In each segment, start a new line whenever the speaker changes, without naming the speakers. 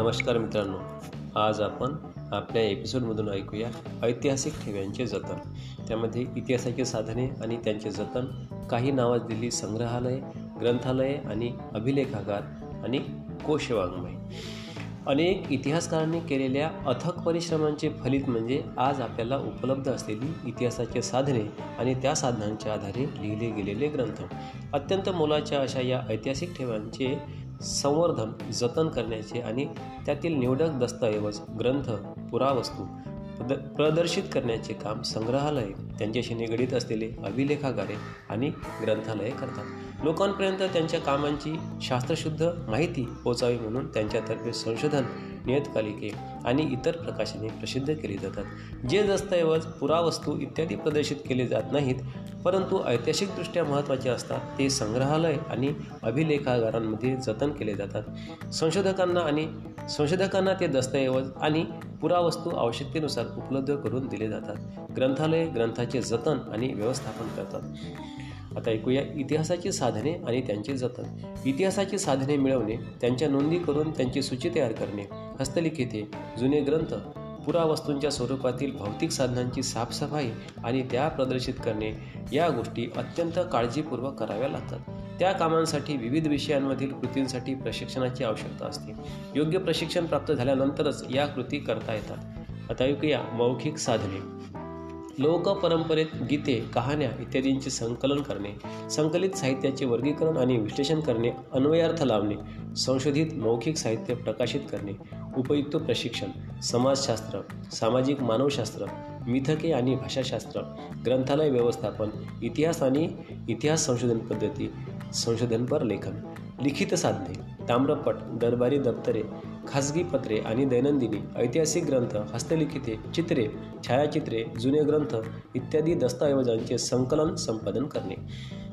नमस्कार मित्रांनो. आज आपण आपल्या एपिसोडमधून ऐकूया ऐतिहासिक ठेव्यांचे जतन. त्यामध्ये इतिहासाचे साधने आणि त्यांचे जतन काही नावाज दिली संग्रहालय ग्रंथालये आणि अभिलेखागार आणि कोशवाङ्मय. अनेक इतिहासकारांनी केलेल्या अथक परिश्रमांचे फलित म्हणजे आज आपल्याला उपलब्ध असलेली इतिहासाचे साधने आणि त्या साधनांच्या आधारे लिहिले गेलेले ग्रंथ. अत्यंत मोलाच्या अशा या ऐतिहासिक ठेव्यांचे संवर्धन जतन करण्याचे आणि त्यातील निवडक दस्तऐवज ग्रंथ पुरावस्तू प्रद प्रदर्शित करण्याचे काम संग्रहालय त्यांच्याशी निगडीत असलेले अभिलेखागारे आणि ग्रंथालये करतात. लोकांपर्यंत त्यांच्या कामांची शास्त्रशुद्ध माहिती पोचावी म्हणून त्यांच्यातर्फे संशोधन नियतकालिके आणि इतर प्रकाशने प्रसिद्ध केली जातात. जे दस्तऐवज पुरावस्तू इत्यादी प्रदर्शित केले जात नाहीत परंतु ऐतिहासिकदृष्ट्या महत्त्वाचे असतात ते संग्रहालय आणि अभिलेखागारांमध्ये जतन केले जातात. संशोधकांना आणि संशोधकांना ते दस्तऐवज आणि पुरावस्तू आवश्यकतेनुसार उपलब्ध करून दिले जातात. ग्रंथालय ग्रंथाचे जतन आणि व्यवस्थापन करतात. आता ऐकूया इतिहासाची साधने आणि त्यांचे जतन. इतिहासाची साधने मिळवणे त्यांच्या नोंदी करून त्यांची सूची तयार करणे हस्तलिखिते जुने ग्रंथ पुरावस्तूंच्या स्वरूपातील भौतिक साधनांची साफसफाई आणि त्या प्रदर्शित करणे या गोष्टी अत्यंत काळजीपूर्वक कराव्या लागतात. त्या कामांसाठी विविध विषयांमधील कृतींसाठी प्रशिक्षणाची आवश्यकता असते. योग्य प्रशिक्षण प्राप्त झाल्यानंतरच या कृती करता येतात. आता ऐकूया मौखिक साधने. लोकपरंपरेत गीते कहाण्या इत्यादींचे संकलन करणे संकलित साहित्याचे वर्गीकरण आणि विश्लेषण करणे अन्वयार्थ लावणे संशोधित मौखिक साहित्य प्रकाशित करणे उपयुक्त प्रशिक्षण समाजशास्त्र सामाजिक मानवशास्त्र मिथके आणि भाषाशास्त्र ग्रंथालय व्यवस्थापन इतिहास आणि इतिहास संशोधन पद्धती संशोधनपर लेखन लिखित साधने ताम्रपट दरबारी दप्तरे खाजगी पत्रे आणि दैनंदिनी ऐतिहासिक ग्रंथ हस्तलिखिते चित्रे छायाचित्रे जुने ग्रंथ इत्यादी दस्तऐवजांचे संकलन संपादन करणे.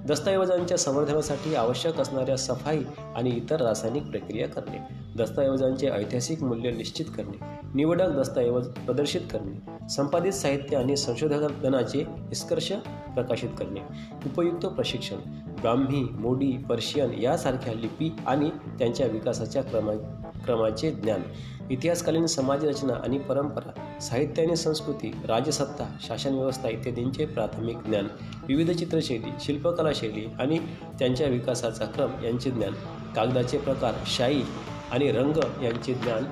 दस्तऐवजांच्या संवर्धनासाठी आवश्यक असणाऱ्या सफाई आणि इतर रासायनिक प्रक्रिया करणे. दस्तऐवजांचे ऐतिहासिक मूल्य निश्चित करणे. निवडक दस्तऐवज प्रदर्शित करणे. संपादित साहित्य आणि संशोधनाचे निष्कर्ष प्रकाशित करणे. उपयुक्त प्रशिक्षण. ब्राह्मी मोडी पर्शियन यासारख्या लिपी आणि त्यांच्या विकासाच्या क्रमा क्रमाचे ज्ञान. इतिहासकालीन समाजरचना आणि परंपरा साहित्य आणि संस्कृती राजसत्ता शासनव्यवस्था इत्यादींचे प्राथमिक ज्ञान. विविध चित्रशैली शिल्पकला शैली आणि त्यांच्या विकासाचा क्रम यांचे ज्ञान. कागदाचे प्रकार शाई आणि रंग यांचे ज्ञान.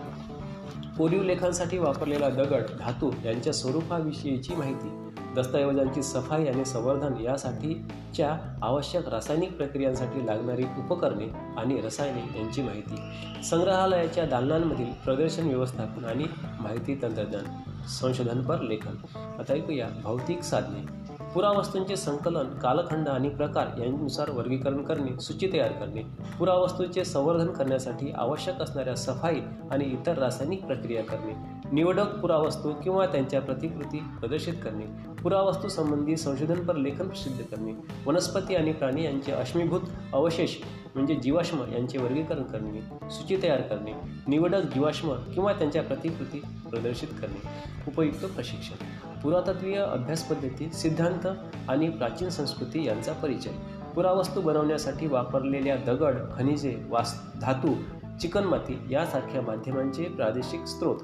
कोरीव लेखांसाठी वापरलेला दगड धातू यांच्या स्वरूपाविषयीची माहिती. दस्तऐवजांची सफाई आणि संवर्धन यासाठीच्या आवश्यक रासायनिक प्रक्रियांसाठी लागणारी उपकरणे आणि रसायने यांची माहिती. संग्रहालयाच्या दालनांमधील प्रदर्शन व्यवस्थापन आणि माहिती तंत्रज्ञान संशोधनपर लेखन. आता ऐकूया भौतिक साधने. पुरावस्तूंचे संकलन कालखंड आणि प्रकार यांनुसार वर्गीकरण करणे सूची तयार करणे पुरावस्तूंचे संवर्धन करण्यासाठी आवश्यक असणाऱ्या सफाई आणि इतर रासायनिक प्रक्रिया करणे निवडक पुरावस्तू किंवा त्यांच्या प्रतिकृती प्रदर्शित करणे पुरावस्तू संबंधी संशोधनपर लेखन प्रसिद्ध करणे वनस्पती आणि प्राणी यांचे अश्मीभूत अवशेष म्हणजे जीवाश्म यांचे वर्गीकरण करणे सूची तयार करणे निवडक जीवाश्म किंवा त्यांच्या प्रतिकृती प्रदर्शित करणे. उपयुक्त प्रशिक्षण. पुरातत्वीय अभ्यास पद्धती सिद्धांत आणि प्राचीन संस्कृती यांचा परिचय. पुरावस्तू बनवण्यासाठी वापरलेल्या दगड खनिजे वास धातू चिकणमाती यासारख्या माध्यमांचे प्रादेशिक स्रोत.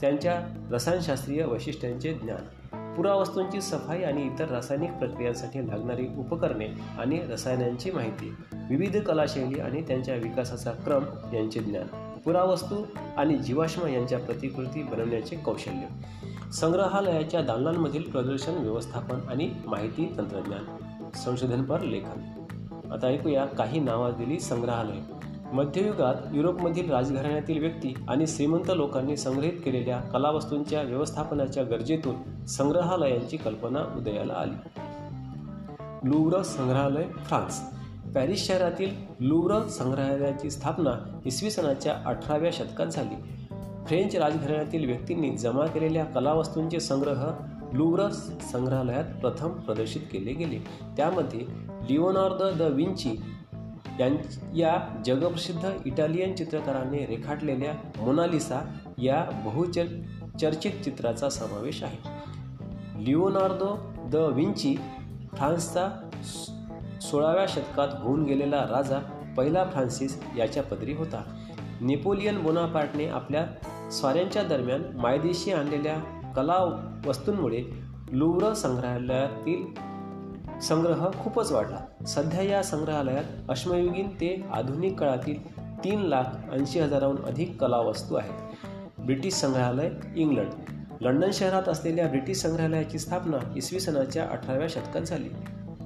त्यांच्या रसायनशास्त्रीय वैशिष्ट्यांचे ज्ञान पुरावस्तूंची सफाई आणि इतर रासायनिक प्रक्रियांसाठी लागणारी उपकरणे आणि रसायनांची माहिती विविध कलाशैली आणि त्यांच्या विकासाचा क्रम यांचे ज्ञान पुरावस्तू आणि जीवाश्म यांच्या प्रतिकृती बनवण्याचे कौशल्य संग्रहालयाच्या दालनांमधील प्रदर्शन व्यवस्थापन आणि माहिती तंत्रज्ञान संशोधनपर लेखन. आता ऐकूया काही नावाजलेली संग्रहालय. मध्ययुगात युरोपमधील राजघराण्यातील व्यक्ती आणि श्रीमंत लोकांनी संग्रहित केलेल्या कलावस्तूंच्या व्यवस्थापनाच्या गरजेतून संग्रहालयांची कल्पना उदयाला आली. लुव्र संग्रहालय फ्रान्स. पॅरिस शहरातील लुव्र संग्रहालयाची स्थापना इसवी सनाच्या अठराव्या शतकात झाली. फ्रेंच राजघराण्यातील व्यक्तींनी जमा केलेल्या कलावस्तूंचे संग्रह लुव्र संग्रहालयात प्रथम प्रदर्शित केले गेले. त्यामध्ये लिओनार्द द विंची यां या जगप्रसिद्ध इटालियन चित्रकाराने रेखाटलेल्या मोनालिसा या बहुचर चर्चित चित्राचा समावेश आहे. लिओनार्दो द विंची फ्रान्सचा सोळाव्या शतकात होऊन गेलेला राजा पहिला फ्रान्सिस याच्या पदरी होता. नेपोलियन बोनापार्टने आपल्या स्वाऱ्यांच्या दरम्यान मायदेशी आणलेल्या कला वस्तूंमुळे लुव्र संग्रहालयातील संग्रह खूपच वाढला. सध्या या संग्रहालयात अश्मयुगीन ते आधुनिक काळातील तीन लाख ऐंशी हजाराहून अधिक कला वस्तू आहेत. ब्रिटिश संग्रहालय इंग्लंड. लंडन शहरात असलेल्या ब्रिटिश संग्रहालयाची स्थापना इसवी सनाच्या अठराव्या शतकात झाली.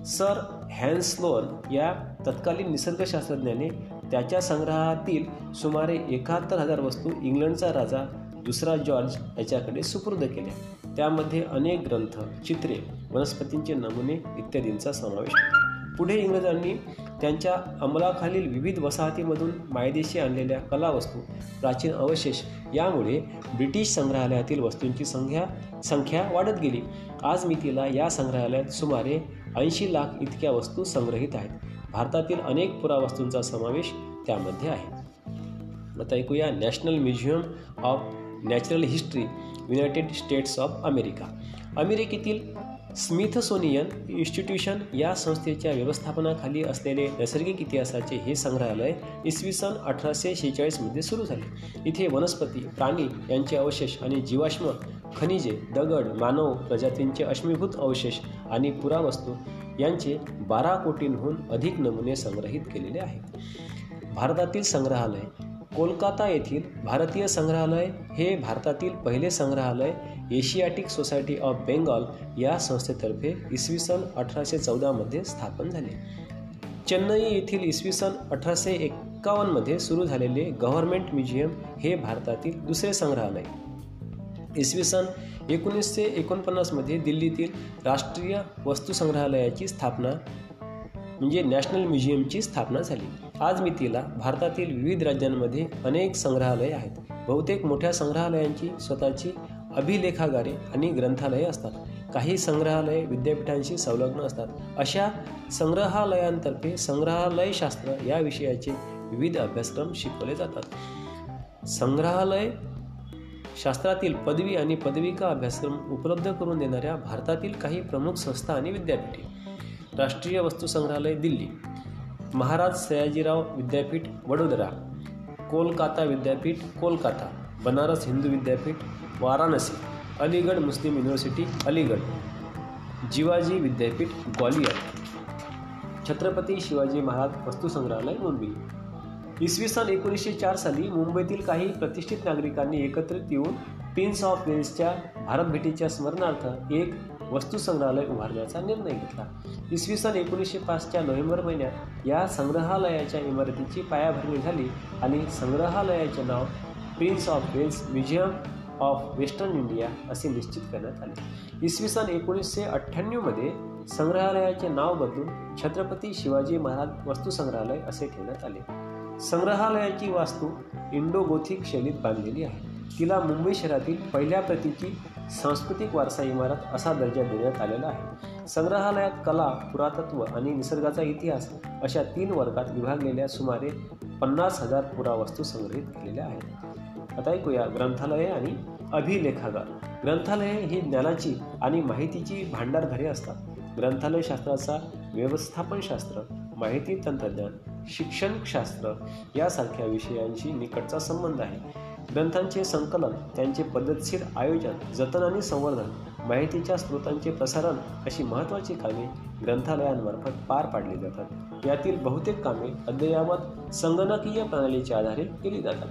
सर हॅन्सलोअर या तत्कालीन निसर्गशास्त्रज्ञाने त्याच्या संग्रहातील सुमारे एकाहत्तर हजार वस्तू इंग्लंडचा राजा दुसरा जॉर्ज याच्याकडे सुपूर्द केल्या. त्यामध्ये अनेक ग्रंथ चित्रे वनस्पतींचे नमुने इत्यादींचा समावेश होता. पुढे इंग्रजांनी त्यांच्या अंमलाखालील विविध वसाहतीमधून मायदेशी आणलेल्या कलावस्तू प्राचीन अवशेष यामुळे ब्रिटिश संग्रहालयातील वस्तूंची संख्या संख्या वाढत गेली. आज मितीला या संग्रहालयात सुमारे ऐंशी लाख इतक्या वस्तू संग्रहित आहेत. भारतातील अनेक पुरावस्तूंचा समावेश त्यामध्ये आहे. आता ऐकूया National Museum of Natural History United States of America अमेरिकेतील स्मिथसोनियन इन्स्टिट्यूशन या संस्थेच्या व्यवस्थापनाखाली असलेले नैसर्गिक इतिहासाचे हे संग्रहालय इसवी सन अठराशे शेहेचाळीसमध्ये सुरू झाले. इथे वनस्पती प्राणी यांचे अवशेष आणि जीवाश्म खनिजे दगड मानव प्रजातींचे अश्मीभूत अवशेष आणि पुरावस्तू यांचे बारा कोटींहून अधिक नमुने संग्रहित केलेले आहेत. भारतातील संग्रहालय कोलकाता येथील भारतीय संग्रहालय हे भारतातील पहिले संग्रहालय एशियाटिक सोसायटी ऑफ बेंगॉल या संस्थेतर्फे इसवी सन अठराशे चौदामध्ये स्थापन झाले. चेन्नई येथील इसवी सन अठराशे एक्कावन्नमध्ये सुरू झालेले गव्हर्नमेंट म्युझियम हे भारतातील दुसरे संग्रहालय. इसवी सन एकोणीसशे एकोणपन्नासमध्ये दिल्लीतील राष्ट्रीय वस्तू संग्रहालयाची स्थापना म्हणजे नॅशनल म्युझियमची स्थापना झाली. आज मितीला भारतातील विविध राज्यांमध्ये अनेक संग्रहालये आहेत. बहुतेक मोठ्या संग्रहालयांची स्वतःची अभिलेखागारे आणि ग्रंथालये असतात. काही संग्रहालये विद्यापीठांशी संलग्न असतात. अशा संग्रहालयांतर्फे संग्रहालयशास्त्र या विषयाचे विविध अभ्यासक्रम शिकवले जातात. संग्रहालय शास्त्रातील पदवी आणि पदविका अभ्यासक्रम उपलब्ध करून देणाऱ्या भारतातील काही प्रमुख संस्था आणि विद्यापीठे. राष्ट्रीय वस्तू संग्रहालय दिल्ली. महाराज सयाजीराव विद्यापीठ वडोदरा कोलकाता विद्यापीठ कोलकाता बनारस हिंदू विद्यापीठ वाराणसी अलीगड मुस्लिम युनिव्हर्सिटी अलीगड जिवाजी विद्यापीठ ग्वालियर. छत्रपती शिवाजी महाराज वस्तुसंग्रहालय मुंबई इसवी सन एकोणीसशे चार साली मुंबईतील काही प्रतिष्ठित नागरिकांनी एकत्रित येऊन प्रिन्स ऑफ वेल्सच्या भारत भेटीच्या स्मरणार्थ एक वस्तू संग्रहालय उभारण्याचा निर्णय घेतला. इसवी सन एकोणीसशे पाचच्या नोव्हेंबर महिन्यात या संग्रहालयाच्या इमारतीची पायाभरणी झाली आणि संग्रहालयाचे नाव Prince of Wales Museum of Western India असे निश्चित करण्यात आले. इसवी सन एकोणीसशे अठ्ठ्याण्णवमध्ये संग्रहालयाचे नाव बदलून छत्रपती शिवाजी महाराज वस्तू संग्रहालय असे ठेवण्यात आले. संग्रहालयाची वास्तू इंडो गोथिक शैलीत बांधलेली आहे. तिला मुंबई शहरातील पहिल्या प्रतीची सांस्कृतिक वारसा इमारत असा दर्जा देण्यात आलेला आहे. संग्रहालयात कला पुरातत्व आणि निसर्गाचा इतिहास अशा तीन वर्गात विभागलेल्या सुमारे पन्नास हजार पुरावस्तू संग्रहित केलेल्या आहेत. आता ऐकूया ग्रंथालये आणि अभिलेखागार. ग्रंथालये ही ज्ञानाची आणि माहितीची भांडारघरे असतात. ग्रंथालयशास्त्राचा व्यवस्थापनशास्त्र माहिती तंत्रज्ञान शिक्षणशास्त्र यासारख्या विषयांशी निकटचा संबंध आहे. ग्रंथांचे संकलन त्यांचे पद्धतशीर आयोजन जतन आणि संवर्धन माहितीच्या स्रोतांचे प्रसारण अशी महत्त्वाची कामे ग्रंथालयांमार्फत पार पाडली जातात. यातील बहुतेक कामे अद्ययावत संगणकीय प्रणालीच्या आधारे केली जातात.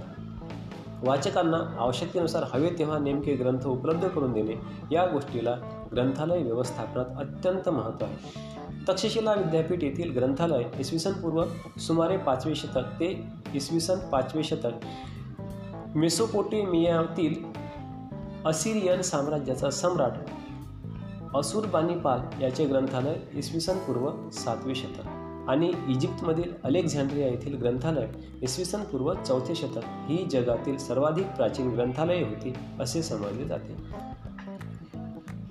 वाचकांना आवश्यकतेनुसार हवे तेव्हा नेमके ग्रंथ उपलब्ध करून देणे या गोष्टीला ग्रंथालय व्यवस्थापनात अत्यंत महत्त्व आहे. तक्षशिला विद्यापीठ येथील ग्रंथालय इसवी सन पूर्व सुमारे पाचवे शतक ते इसवी सन पाचवे शतक मेसोपोटेमियातील असिरियन साम्राज्याचा सम्राट असुरबानीपाल याचे ग्रंथालय इसवी सन पूर्व सातवे शतक आणि इजिप्तमधील अलेक्झांड्रिया येथील ग्रंथालय इसवी सन पूर्व चौथे शतक ही जगातील सर्वाधिक प्राचीन ग्रंथालये होती असे समजले जाते.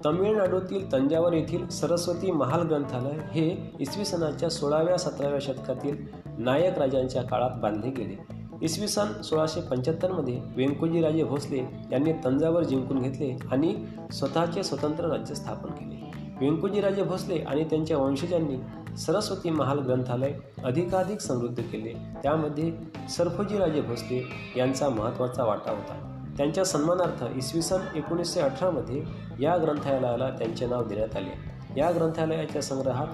तमिळनाडूतील तंजावर येथील सरस्वती महाल ग्रंथालय हे इसवी सनाच्या सोळाव्या सतराव्या शतकातील नायक राजांच्या काळात बांधले गेले. इसवी सन सोळाशे पंच्याहत्तरमध्ये व्यंकोजीराजे भोसले यांनी तंजावर जिंकून घेतले आणि स्वतःचे स्वतंत्र राज्य स्थापन केले. व्यंकोजीराजे भोसले आणि त्यांच्या वंशजांनी सरस्वती महाल ग्रंथालय अधिकाधिक समृद्ध केले. त्यामध्ये सरफोजीराजे भोसले यांचा महत्त्वाचा वाटा होता. त्यांच्या सन्मानार्थ इसवी सन एकोणीसशे अठरामध्ये या ग्रंथालयाला त्यांचे नाव देण्यात आले. या ग्रंथालयाच्या संग्रहात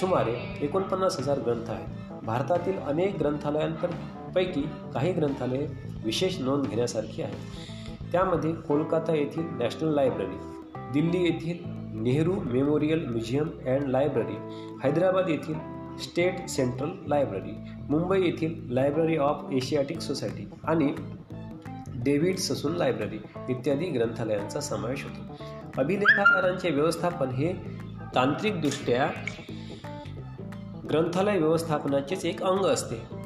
सुमारे एकोणपन्नास हजार ग्रंथ आहेत. भारतातील अनेक पैकी काही ग्रंथालये विशेष नोंद घेण्यासारखी आहेत. त्यामध्ये कोलकाता येथील नॅशनल लायब्ररी दिल्ली येथील Nehru Memorial Museum and Library Hyderabad येथील स्टेट सेंट्रल लायब्ररी मुंबई येथील लायब्ररी ऑफ एशियाटिक सोसायटी आणि डेव्हिड ससून लायब्ररी इत्यादी ग्रंथालयांचा समावेश होतो. अभिनेताकारांचे व्यवस्थापन हे तांत्रिकदृष्ट्या ग्रंथालय व्यवस्थापनाचेच एक अंग असते.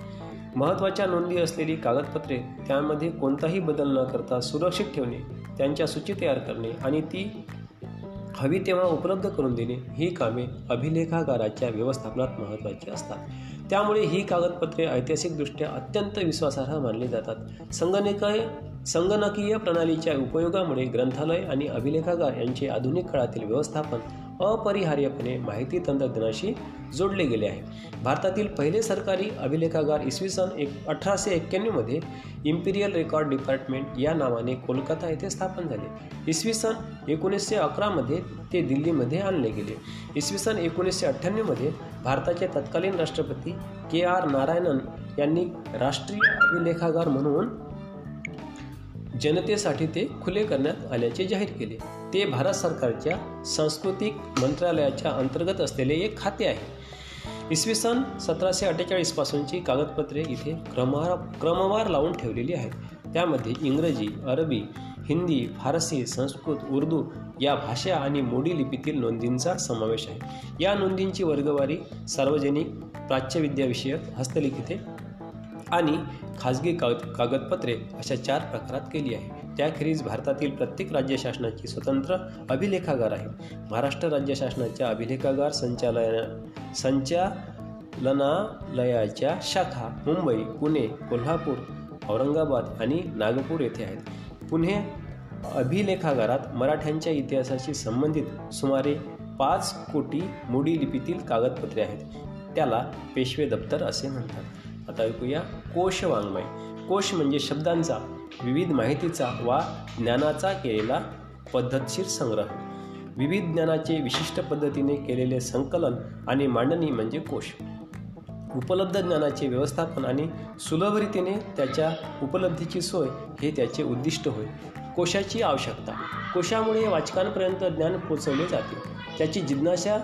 महत्त्वाच्या नोंदी असलेली कागदपत्रे त्यामध्ये कोणताही बदल न करता सुरक्षित ठेवणे त्यांच्या सूची तयार करणे आणि ती हवी तेव्हा उपलब्ध करून देणे ही कामे अभिलेखागाराच्या व्यवस्थापनात महत्त्वाची असतात. त्यामुळे ही कागदपत्रे ऐतिहासिकदृष्ट्या अत्यंत विश्वासार्ह मानली जातात. संगणकीय संगणकीय प्रणालीच्या उपयोगामुळे ग्रंथालय आणि अभिलेखागार यांचे आधुनिक काळातील व्यवस्थापन अपरिहार्यपणे माहिती तंत्रज्ञानाशी जोडले गेले आहे. भारतातील पहिले सरकारी अभिलेखागार इसवी सन एक अठराशे एक्क्याण्णवमध्ये इम्पिरियल रेकॉर्ड डिपार्टमेंट या नावाने कोलकाता येथे स्थापन झाले. इसवी सन एकोणीसशे अकरामध्ये ते दिल्लीमध्ये आणले गेले. इसवी सन एकोणीसशे अठ्ठ्याण्णवमध्ये भारताचे तत्कालीन राष्ट्रपती के आर नारायणन यांनी राष्ट्रीय अभिलेखागार म्हणून जनतेसाठी ते खुले करण्यात आल्याचे जाहीर केले. ते भारत सरकारच्या सांस्कृतिक मंत्रालयाच्या अंतर्गत असलेले एक खाते आहे. इसवी सन सतराशे अठ्ठेचाळीसपासूनची कागदपत्रे इथे क्रमवार क्रमवार लावून ठेवलेली आहेत. त्यामध्ये इंग्रजी अरबी हिंदी फारसी संस्कृत उर्दू या भाषा आणि मोडी लिपीतील नोंदींचा समावेश आहे. या नोंदींची वर्गवारी सार्वजनिक प्राच्यविद्याविषयक हस्तलिखिते आणि खाजगी कागद कागदपत्रे अशा चार प्रकारात केली आहे. त्याखेरीज भारतातील प्रत्येक राज्य शासनाची स्वतंत्र अभिलेखागार आहे. महाराष्ट्र राज्य शासनाच्या अभिलेखागार संचालया संचालनालयाच्या शाखा मुंबई पुणे कोल्हापूर औरंगाबाद आणि नागपूर येथे आहेत. पुणे अभिलेखागारात मराठ्यांच्या इतिहासाशी संबंधित सुमारे पाच कोटी मोडी लिपीतील कागदपत्रे आहेत. त्याला पेशवे दप्तर असे म्हणतात. आता ऐकूया कोश वाङ्मय. कोश म्हणजे शब्दांचा विविध माहितीचा वा ज्ञानाचा केलेला पद्धतशीर संग्रह. विविध ज्ञानाचे विशिष्ट पद्धतीने केलेले संकलन आणि मांडणी म्हणजे कोश. उपलब्ध ज्ञानाचे व्यवस्थापन आणि सुलभरीतीने त्याच्या उपलब्धीची सोय हे त्याचे उद्दिष्ट होय. कोशाची आवश्यकता. कोशामुळे वाचकांपर्यंत ज्ञान पोचवले जाते. त्याची जिज्ञासा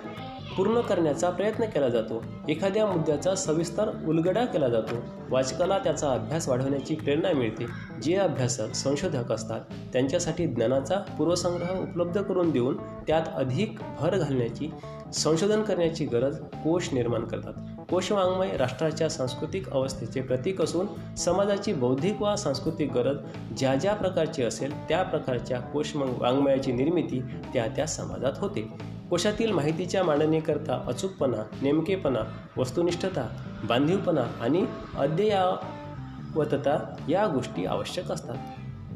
पूर्ण करण्याचा प्रयत्न केला जातो. एखाद्या मुद्द्याचा सविस्तर उलगडा केला जातो. वाचकाला त्याचा अभ्यास वाढवण्याची प्रेरणा मिळते. जे अभ्यासक संशोधक असतात त्यांच्यासाठी ज्ञानाचा पूर्वसंग्रह उपलब्ध करून देऊन त्यात अधिक भर घालण्याची संशोधन करण्याची गरज कोश निर्माण करतात. कोशवाङ्मय राष्ट्राच्या सांस्कृतिक अवस्थेचे प्रतीक असून समाजाची बौद्धिक वा सांस्कृतिक गरज ज्या ज्या प्रकारची असेल त्या प्रकारच्या कोश वाङ्मयाची निर्मिती त्या त्या समाजात होते. कोशातील माहितीच्या मांडणीकरता अचूकपणा नेमकेपणा वस्तुनिष्ठता बांधीवपणा आणि अद्ययावतता या गोष्टी आवश्यक असतात.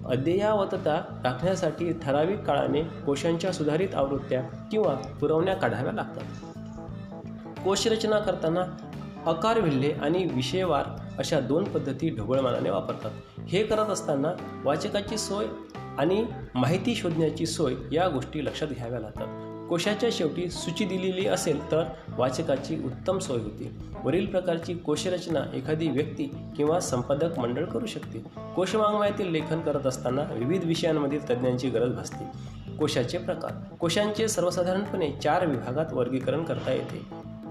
अद्ययावतता राखण्यासाठी ठराविक काळाने कोशांच्या सुधारित आवृत्त्या किंवा पुरवण्या काढाव्या लागतात. कोशरचना करताना अकार विल्हे आणि विषयवार अशा दोन पद्धती ढोबळमानाने वापरतात. हे करत असताना वाचकाची सोय आणि माहिती शोधण्याची सोय या गोष्टी लक्षात घ्याव्या लागतात. कोशाच्या शेवटी सूची दिलेली असेल तर वाचकाची उत्तम सोय होते. वरील प्रकारची कोशरचना एखादी व्यक्ती किंवा संपादक मंडळ करू शकते. कोशवाङ्मयातील लेखन करत असताना विविध विषयांमधील तज्ज्ञांची गरज भासते. कोशाचे प्रकार. कोशांचे सर्वसाधारणपणे चार विभागात वर्गीकरण करता येते.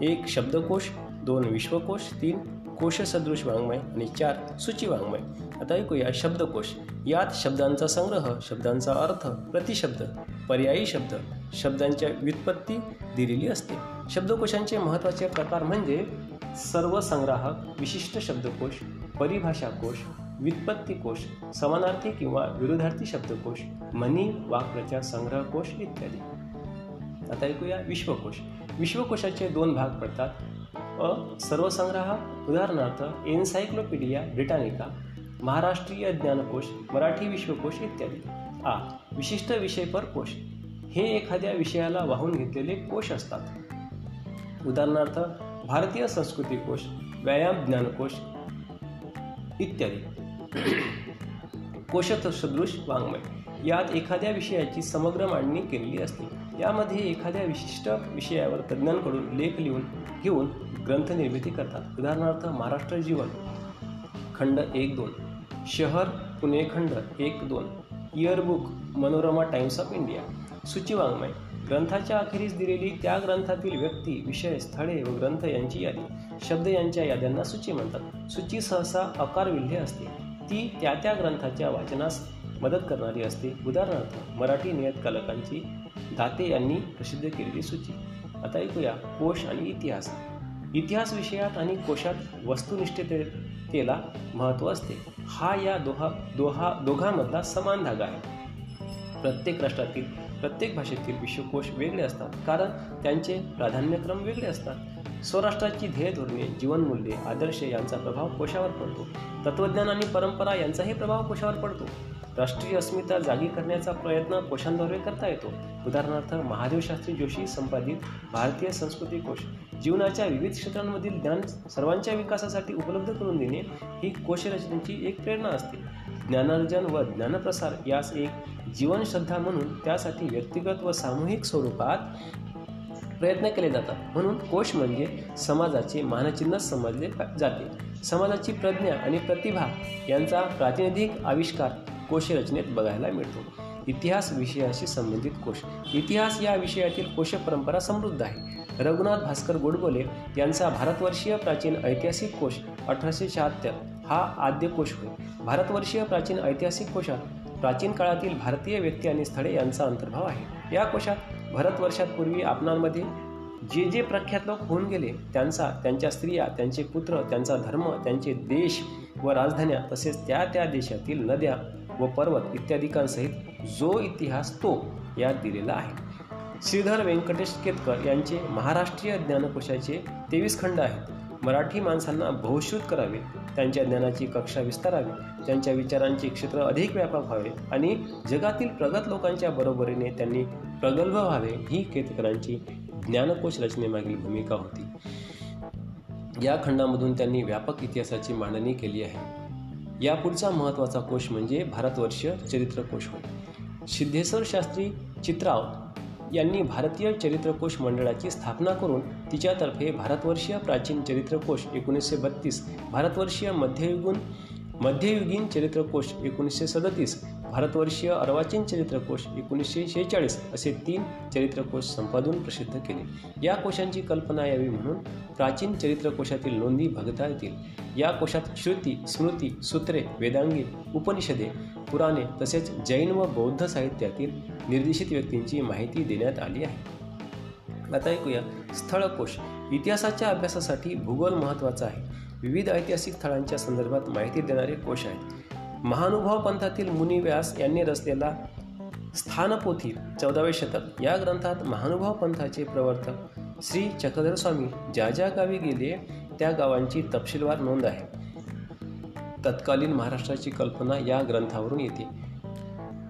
एक शब्दकोश दोन विश्वकोश तीन कोशसदृश वाङ्मय आणि चार सूची वाङ्मय. आता ऐकूया शब्दकोश. यात शब्दांचा संग्रह शब्दांचा अर्थ प्रतिशब्द पर्यायी शब्द शब्दांच्या व्युत्पत्ती दिलेली असते. शब्दकोशांचे महत्त्वाचे प्रकार म्हणजे सर्व संग्राहक विशिष्ट शब्दकोश परिभाषाकोश व्युत्पत्तीकोश समानार्थी किंवा विरोधार्थी शब्दकोश मनी वाक्प्रचार संग्रहकोश इत्यादी. आता ऐकूया विश्वकोश. विश्वकोशाचे दोन भाग पडतात. अ. सर्वसंग्राहक उदाहरणार्थ एन्सायक्लोपीडिया ब्रिटानिका महाराष्ट्रीय ज्ञानकोश मराठी विश्वकोश इत्यादी. आ. विशिष्ट विषयपर कोश. हे एखाद्या विषयाला वाहून घेतलेले कोश असतात. उदाहरणार्थ भारतीय संस्कृती कोश व्यायाम ज्ञानकोश इत्यादी. कोशसदृश वाङ्मय. यात एखाद्या विषयाची समग्र मांडणी केलेली असते. यामध्ये एखाद्या विशिष्ट विषयावर तज्ज्ञांकडून लेख लिहून घेऊन ग्रंथ निर्मिती करतात. उदाहरणार्थ महाराष्ट्र जीवन खंड एक दोन. शहर पुणे खंड एक दोन. Yearbook Manorama Times of India. सूचीवाङ्मय. ग्रंथाच्या अखेरीस दिलेली त्या ग्रंथातील व्यक्ती विषय स्थळे व ग्रंथ यांची यादी. शब्द यांच्या याद्यांना सूची म्हणतात. सूची सहसा अकारविल्हे असते. ती त्या त्या ग्रंथाच्या वाचनास मदत करणारी असते. उदाहरणार्थ मराठी नियतकालकांची दाते यांनी प्रसिद्ध केलेली सूची. आता ऐकूया कोश आणि इतिहास. इतिहास विषयात आणि कोशात वस्तुनिष्ठतेला महत्त्व असते. हा या दोहा दोहा दोघांमधला समान धागा आहे. प्रत्येक राष्ट्रातील प्रत्येक भाषेतील विश्वकोश वेगळे असतात. कारण त्यांचे प्राधान्यक्रम वेगळे असतात. स्वराष्ट्राची ध्येय धोरणे जीवनमूल्ये आदर्श यांचा प्रभाव कोशावर पडतो. तत्त्वज्ञान आणि परंपरा यांचाही प्रभाव कोशावर पडतो. राष्ट्रीय अस्मिता जागी करण्याचा प्रयत्न कोशांद्वारे करता येतो. उदाहरणार्थ महादेव शास्त्री जोशी संपादित भारतीय संस्कृती कोश. जीवनाच्या विविध क्षेत्रांमधील ज्ञान सर्वांच्या विकासासाठी उपलब्ध करून देणे ही कोशरचनेची एक प्रेरणा असते. ज्ञानार्जन व ज्ञानप्रसार यास एक जीवनश्रद्धा म्हणून त्यासाठी व्यक्तिगत व सामूहिक स्वरूपात प्रयत्न केले जातात. म्हणून कोश म्हणजे समाजाचे मानचिन्ह समजले जाते. समाजाची प्रज्ञा आणि प्रतिभा यांचा प्रातिनिधिक आविष्कार कोश रचनेत बघायला मिळतो. इतिहास विषयाशी संबंधित कोश. इतिहास या विषयातील कोश परंपरा समृद्ध आहे. रघुनाथ भास्कर गोडबोले यांचा भारतवर्षीय प्राचीन ऐतिहासिक कोश अठराशे शहात्तर हा आद्य कोश होय. भारतवर्षीय प्राचीन ऐतिहासिक कोशात प्राचीन काळातील भारतीय व्यक्ती आणि स्थळे यांचा अंतर्भाव आहे. या कोशात भारतवर्षापूर्वी आपणांमध्ये जे जे प्रख्यात लोक होऊन गेले त्यांचा त्यांच्या स्त्रिया त्यांचे पुत्र त्यांचा धर्म त्यांचे देश व राजधान्या तसेच त्या त्या देशातील नद्या व पर्वत इत्यादिकांसहित जो इतिहास तो यात दिलेला आहे. श्रीधर व्यंकटेश केतकर यांचे महाराष्ट्रीय ज्ञानकोशाचे तेवीस खंड आहेत. मराठी माणसांना बहुश्रुत करावे त्यांच्या ज्ञानाची कक्षा विस्तारावी त्यांच्या विचारांचे क्षेत्र अधिक व्यापक व्हावे आणि जगातील प्रगत लोकांच्या बरोबरीने त्यांनी प्रगल्भ व्हावे ही केतकरांची ज्ञानकोश रचनेमागील भूमिका होती. या खंडामधून त्यांनी व्यापक इतिहासाची मांडणी केली आहे. यापुढचा महत्त्वाचा कोश म्हणजे भारतवर्ष चरित्रकोश होय. सिद्धेश्वर शास्त्री चित्राव यांनी भारतीय चरित्रकोश मंडळाची स्थापना करून तिच्यातर्फे भारतवर्षीय प्राचीन चरित्रकोश एकोणीसशे बत्तीस भारतवर्षीय मध्ययुगून मध्ययुगीन चरित्रकोश एकोणीसशे सदतीस भारतवर्षीय अर्वाचीन चरित्रकोश एकोणीसशे शेहेचाळीस असे तीन चरित्रकोश संपादून प्रसिद्ध केले. या कोशांची कल्पना यावी म्हणून प्राचीन चरित्रकोशातील नोंदी भगता येतील. या कोशात श्रुती स्मृती सूत्रे वेदांगी उपनिषदे पुराणे तसेच जैन व बौद्ध साहित्यातील निर्देशित व्यक्तींची माहिती देण्यात आली आहे. आता ऐकूया स्थळकोश. इतिहासाच्या अभ्यासासाठी भूगोल महत्त्वाचा आहे. विविध ऐतिहासिक स्थळांच्या संदर्भात माहिती देणारे कोश आहेत. महानुभाव पंथातील मुनी व्यास यांनी रचलेला स्थानपोथी चौदावे शतक या ग्रंथात महानुभाव पंथाचे प्रवर्तक श्री चक्रधर स्वामी ज्या ज्या गावी गेले त्या गावांची तपशीलवार नोंद आहे. तत्कालीन महाराष्ट्राची कल्पना या ग्रंथावरून येते.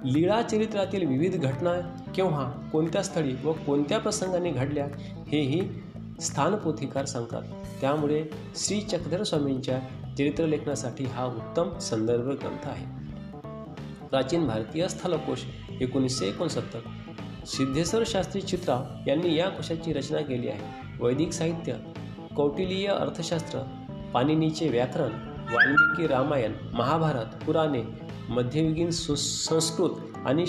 लीळा चरित्रातील विविध घटना केव्हा कोणत्या स्थळी व कोणत्या प्रसंगाने घडल्या हेही स्थानपोथीकार सांगतात त्यामुळे श्री चक्रधर स्वामींच्या चरित्रलेखनासाठी हा उत्तम संदर्भ ग्रंथ आहे. प्राचीन भारतीय स्थलकोश एकोणीसशे एकोणसत्तर. सिद्धेश्वर शास्त्री चित्रा यांनी या कोशाची रचना केली आहे. वैदिक साहित्य कौटिलीय अर्थशास्त्र पाणिनीचे व्याकरण वाल्मिकी रामायण महाभारत पुराणे मध्ययुगीन सु संस्कृत आणि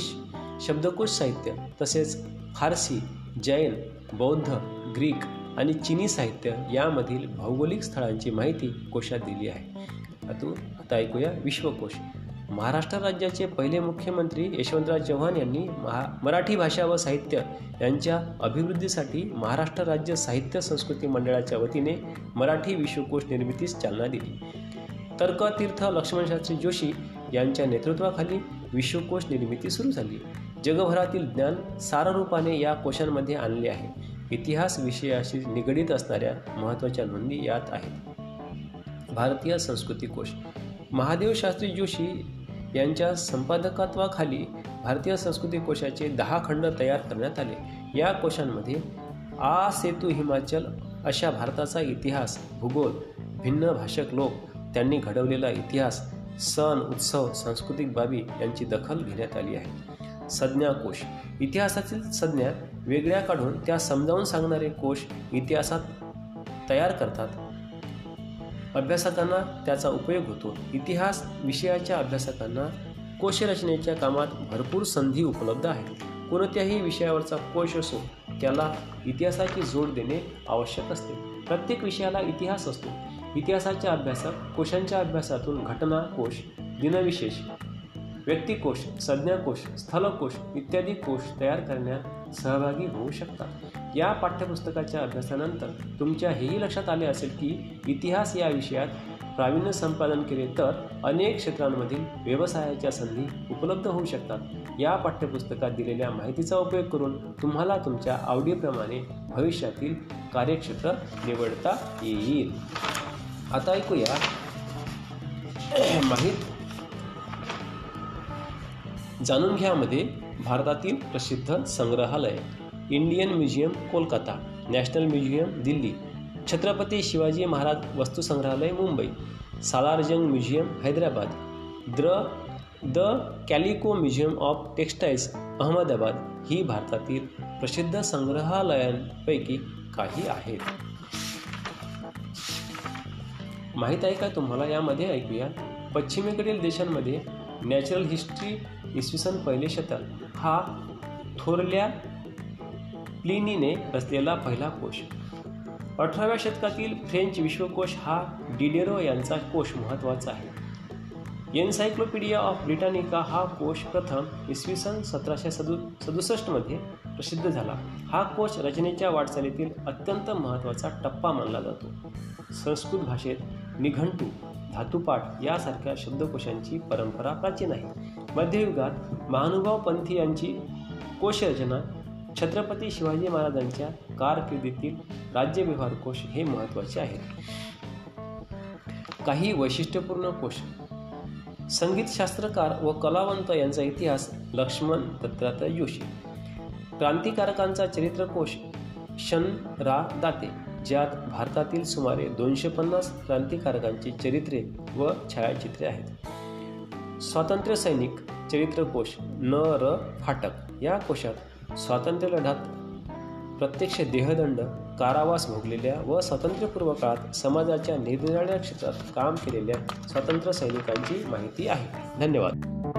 शब्दकोश साहित्य तसेच फारसी जैन बौद्ध ग्रीक आणि चिनी साहित्य यामधील भौगोलिक स्थळांची माहिती कोशात दिली आहे. आता आता ऐकूया विश्वकोश. महाराष्ट्र राज्याचे पहिले मुख्यमंत्री यशवंतराव चव्हाण यांनी महा मराठी भाषा व साहित्य यांच्या अभिवृद्धीसाठी महाराष्ट्र राज्य साहित्य संस्कृती मंडळाच्या वतीने मराठी विश्वकोश निर्मितीस चालना दिली. तर्कतीर्थ लक्ष्मणशास्त्री जोशी यांच्या नेतृत्वाखाली विश्वकोश निर्मिती सुरू झाली. जगभरातील ज्ञान साररूपाने या कोशांमध्ये आणले आहे. इतिहास विषयाशी निगडीत असणाऱ्या महत्त्वाच्या नोंदी यात आहेत. भारतीय संस्कृती कोश. महादेव शास्त्री जोशी यांच्या संपादकत्वाखाली भारतीय संस्कृती कोशाचे दहा खंड तयार करण्यात आले. या कोशांमध्ये आ सेतू हिमाचल अशा भारताचा इतिहास भूगोल भिन्न भाषक लोक त्यांनी घडवलेला इतिहास सण उत्सव सांस्कृतिक बाबी यांची दखल घेण्यात आली आहे. संज्ञाकोश इतिहासातील संज्ञा वेगळ्या काढून त्या समजावून सांगणारे कोश इतिहासात तयार करतात. अभ्यासकांना त्याचा उपयोग होतो. इतिहास विषयाच्या अभ्यासकांना कोशरचनेच्या कामात भरपूर संधी उपलब्ध आहेत. कोणत्याही विषयावरचा कोश असो त्याला इतिहासाची जोड देणे आवश्यक असते. प्रत्येक विषयाला इतिहास असतो. इतिहासाच्या अभ्यासात कोशांच्या अभ्यासातून घटना कोश दिनविशेष व्यक्तिकोश संज्ञाकोश स्थलकोश इत्यादी कोश तयार करण्यात सहभागी होऊ शकतात. या पाठ्यपुस्तकाच्या अभ्यासानंतर तुमच्या हेही लक्षात आले असेल की इतिहास या विषयात प्रावीण्य संपादन केले तर अनेक क्षेत्रांमधील व्यवसायाच्या संधी उपलब्ध होऊ शकतात. या पाठ्यपुस्तकात दिलेल्या माहितीचा उपयोग करून तुम्हाला तुमच्या आवडीप्रमाणे भविष्यातील कार्यक्षेत्र निवडता येईल. आता ऐकूया. माहीत जाणून घ्यामध्ये भारतातील प्रसिद्ध संग्रहालय Indian Museum Kolkata National Museum Delhi Chhatrapati Shivaji Maharaj वस्तुसंग्रहालय मुंबई सालारजंग म्युझियम हैदराबाद द्र the Calico Museum of Textiles Ahmedabad ही भारतातील प्रसिद्ध संग्रहालयांपैकी काही आहेत. माहीत आहे का तुम्हाला? यामध्ये ऐकूया. पश्चिमेकडील देशांमध्ये नॅचरल हिस्ट्री इसवी सन पहिले शतक हा थोरल्या प्लिनीने रचलेला पहिला कोश. अठराव्या शतकातील फ्रेंच विश्वकोश हा डिडेरो यांचा कोश महत्त्वाचा आहे. एन्सायक्लोपीडिया ऑफ ब्रिटानिका हा कोश प्रथम इसवी सन सतराशे सदु सदुसष्टमध्ये प्रसिद्ध झाला. हा कोश रचनेच्या वाटचालीतील अत्यंत महत्त्वाचा टप्पा मानला जातो. संस्कृत भाषेत निघंटू धातुपाठ यासारख्या शब्दकोशांची परंपरा प्राचीन आहे. मध्ययुगात महानुभाव पंथी यांची कोशरचना छत्रपती शिवाजी महाराजांच्या कारकिर्दीतील राज्यव्यवहार कोश हे महत्त्वाचे आहेत. काही वैशिष्ट्यपूर्ण कोश. संगीतशास्त्रकार व कलावंत यांचा इतिहास लक्ष्मण दत्तात्रय जोशी. क्रांतिकारकांचा चरित्रकोश शन रा दाते ज्यात भारतातील सुमारे दोनशे पन्नास क्रांतिकारकांची चरित्रे व छायाचित्रे आहेत. स्वातंत्र्य सैनिक चरित्रकोश न र फाटक. या कोशात स्वातंत्र्य लढ्यात प्रत्यक्ष देहदंड कारावास भोगलेल्या व स्वातंत्र्यपूर्व काळात समाजाच्या निरनिराळ्या क्षेत्रात काम केलेल्या स्वातंत्र्य सैनिकांची माहिती आहे. धन्यवाद.